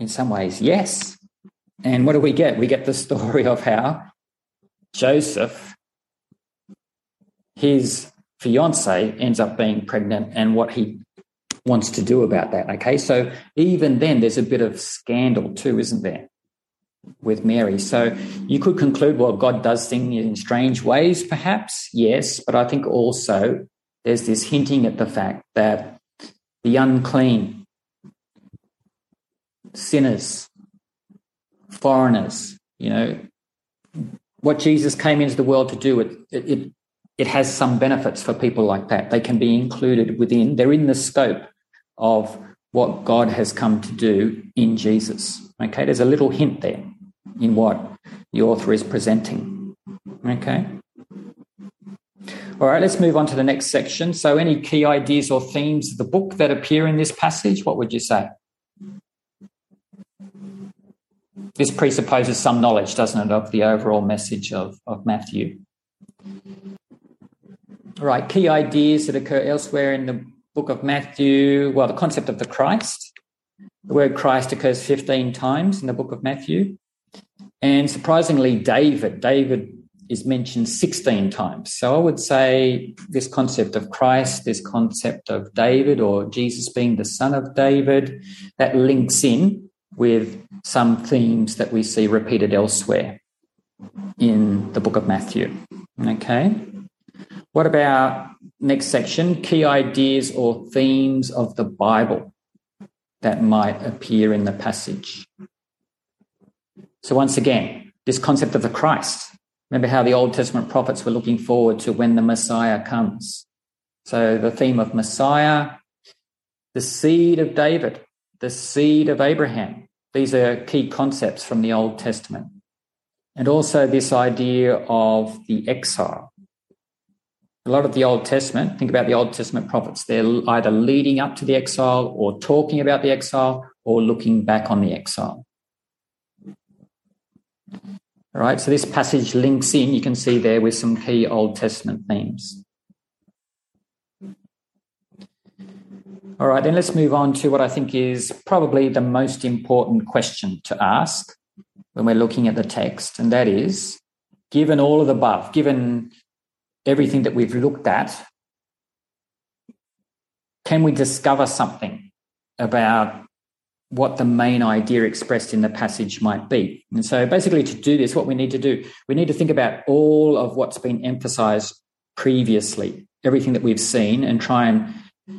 In some ways, yes. And what do we get? We get the story of how Joseph, his fiance, ends up being pregnant and what he wants to do about that. Okay, so even then, there's a bit of scandal too, isn't there? with Mary. So you could conclude, well, God does things in strange ways, perhaps, yes, but I think also there's this hinting at the fact that the unclean, sinners, foreigners, you know, what Jesus came into the world to do, it, it, it has some benefits for people like that. They can be included within, they're in the scope of what God has come to do in Jesus. Okay, there's a little hint there in what the author is presenting. Okay. All right, let's move on to the next section. So, any key ideas or themes of the book that appear in this passage? What would you say? This presupposes some knowledge, doesn't it, of the overall message of, of Matthew? Right, key ideas that occur elsewhere in the book of Matthew. Well, the concept of the Christ. The word Christ occurs 15 times in the book of Matthew. And surprisingly, David, David is mentioned 16 times. So I would say this concept of Christ, this concept of David or Jesus being the son of David, that links in with some themes that we see repeated elsewhere in the book of Matthew. Okay. What about next section? Key ideas or themes of the Bible that might appear in the passage. So, once again, this concept of the Christ. Remember how the Old Testament prophets were looking forward to when the Messiah comes. So, the theme of Messiah, the seed of David, the seed of Abraham. These are key concepts from the Old Testament. And also this idea of the exile. A lot of the Old Testament, think about the Old Testament prophets, they're either leading up to the exile or talking about the exile or looking back on the exile. All right, so this passage links in, you can see there, with some key Old Testament themes. All right, then let's move on to what I think is probably the most important question to ask when we're looking at the text, and that is given all of the above, given everything that we've looked at, can we discover something about what the main idea expressed in the passage might be. And so basically to do this, what we need to do, we need to think about all of what's been emphasized previously, everything that we've seen, and try and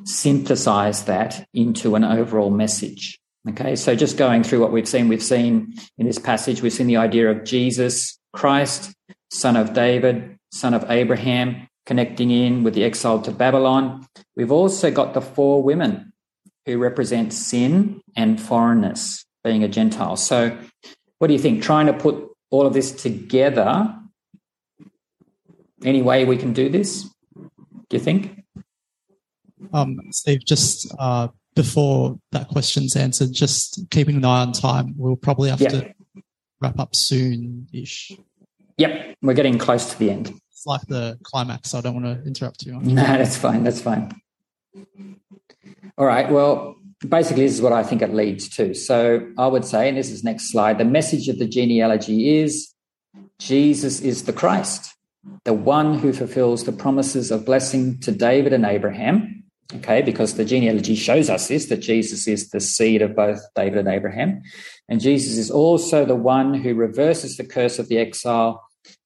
synthesize that into an overall message. Okay, so just going through what we've seen, we've seen in this passage, we've seen the idea of Jesus Christ, son of David, son of Abraham, connecting in with the exile to Babylon. We've also got the four women who represent sin and foreignness, being a Gentile. So, what do you think? Trying to put all of this together, any way we can do this? Do you think? Um, Steve, just uh, before that question's answered, just keeping an eye on time, we'll probably have Yeah. to wrap up soon-ish. Yep, we're getting close to the end. Like the climax, so I don't want to interrupt much. No, that's fine. That's fine. All right. Well, basically, this is what I think it leads to. So I would say, and this is next slide, the message of the genealogy is Jesus is the Christ, the one who fulfills the promises of blessing to David and Abraham. Okay, because the genealogy shows us this that Jesus is the seed of both David and Abraham. And Jesus is also the one who reverses the curse of the exile.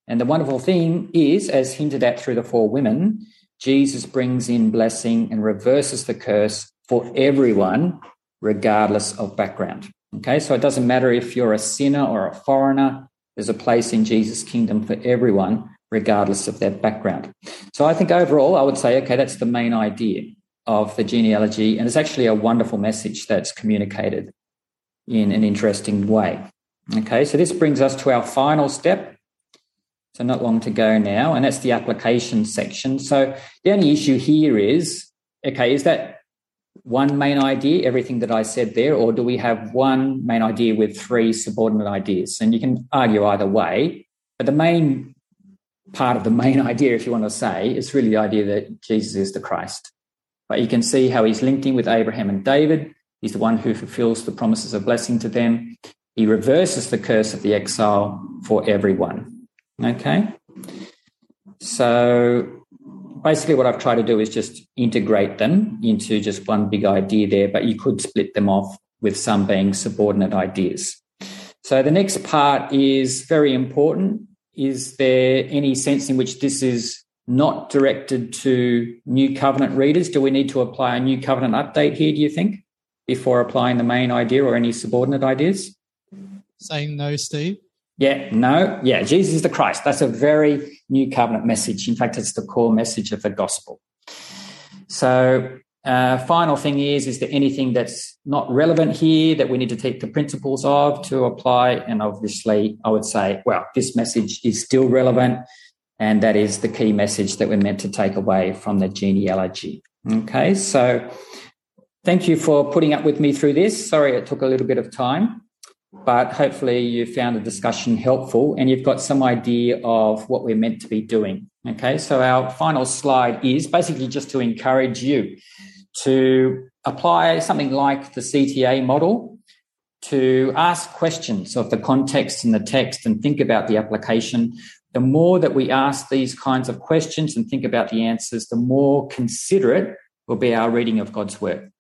And the wonderful thing is, as hinted at through the four women, Jesus brings in blessing and reverses the curse for everyone, regardless of background. Okay, so it doesn't matter if you're a sinner or a foreigner, there's a place in Jesus' kingdom for everyone, regardless of their background. So I think overall, I would say, okay, that's the main idea of the genealogy. And it's actually a wonderful message that's communicated in an interesting way. Okay, so this brings us to our final step. So not long to go now, and that's the application section. So the only issue here is, okay, is that one main idea, everything that I said there, or do we have one main idea with three subordinate ideas? And you can argue either way, but the main part of the main idea, if you want to say, is really the idea that Jesus is the Christ. But you can see how he's linked in with Abraham and David. He's the one who fulfills the promises of blessing to them. He reverses the curse of the exile for everyone. Okay? So basically, what I've tried to do is just integrate them into just one big idea there, but you could split them off with some being subordinate ideas. So the next part is very important. Is there any sense in which this is not directed to new covenant readers? Do we need to apply a new covenant update here, do you think, before applying the main idea or any subordinate ideas? Saying no, Steve. Yeah, no, yeah, Jesus is the Christ. That's a very new covenant message. In fact, it's the core message of the gospel. So, uh, final thing is, is there anything that's not relevant here that we need to take the principles of to apply? And obviously, I would say, well, this message is still relevant. And that is the key message that we're meant to take away from the genealogy. Okay, so thank you for putting up with me through this. Sorry it took a little bit of time, but hopefully you found the discussion helpful and you've got some idea of what we're meant to be doing. Okay, so our final slide is basically just to encourage you to apply something like the CTA model to ask questions of the context and the text and think about the application the more that we ask these kinds of questions and think about the answers, the more considerate will be our reading of God's word.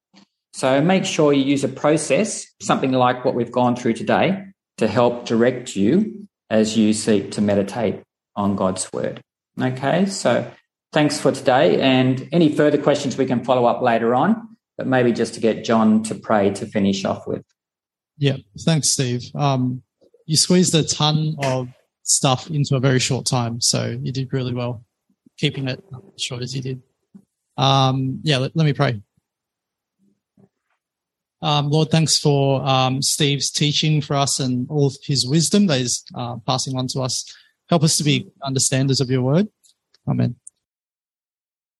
So make sure you use a process, something like what we've gone through today, to help direct you as you seek to meditate on God's word. Okay, so thanks for today. And any further questions we can follow up later on, but maybe just to get John to pray to finish off with. Yeah, thanks, Steve. Um, you squeezed a ton of stuff into a very short time. So you did really well keeping it short as you did. Um, yeah, let, let me pray. Um, Lord, thanks for um, Steve's teaching for us and all of his wisdom that he's uh, passing on to us. Help us to be understanders of your word. Amen.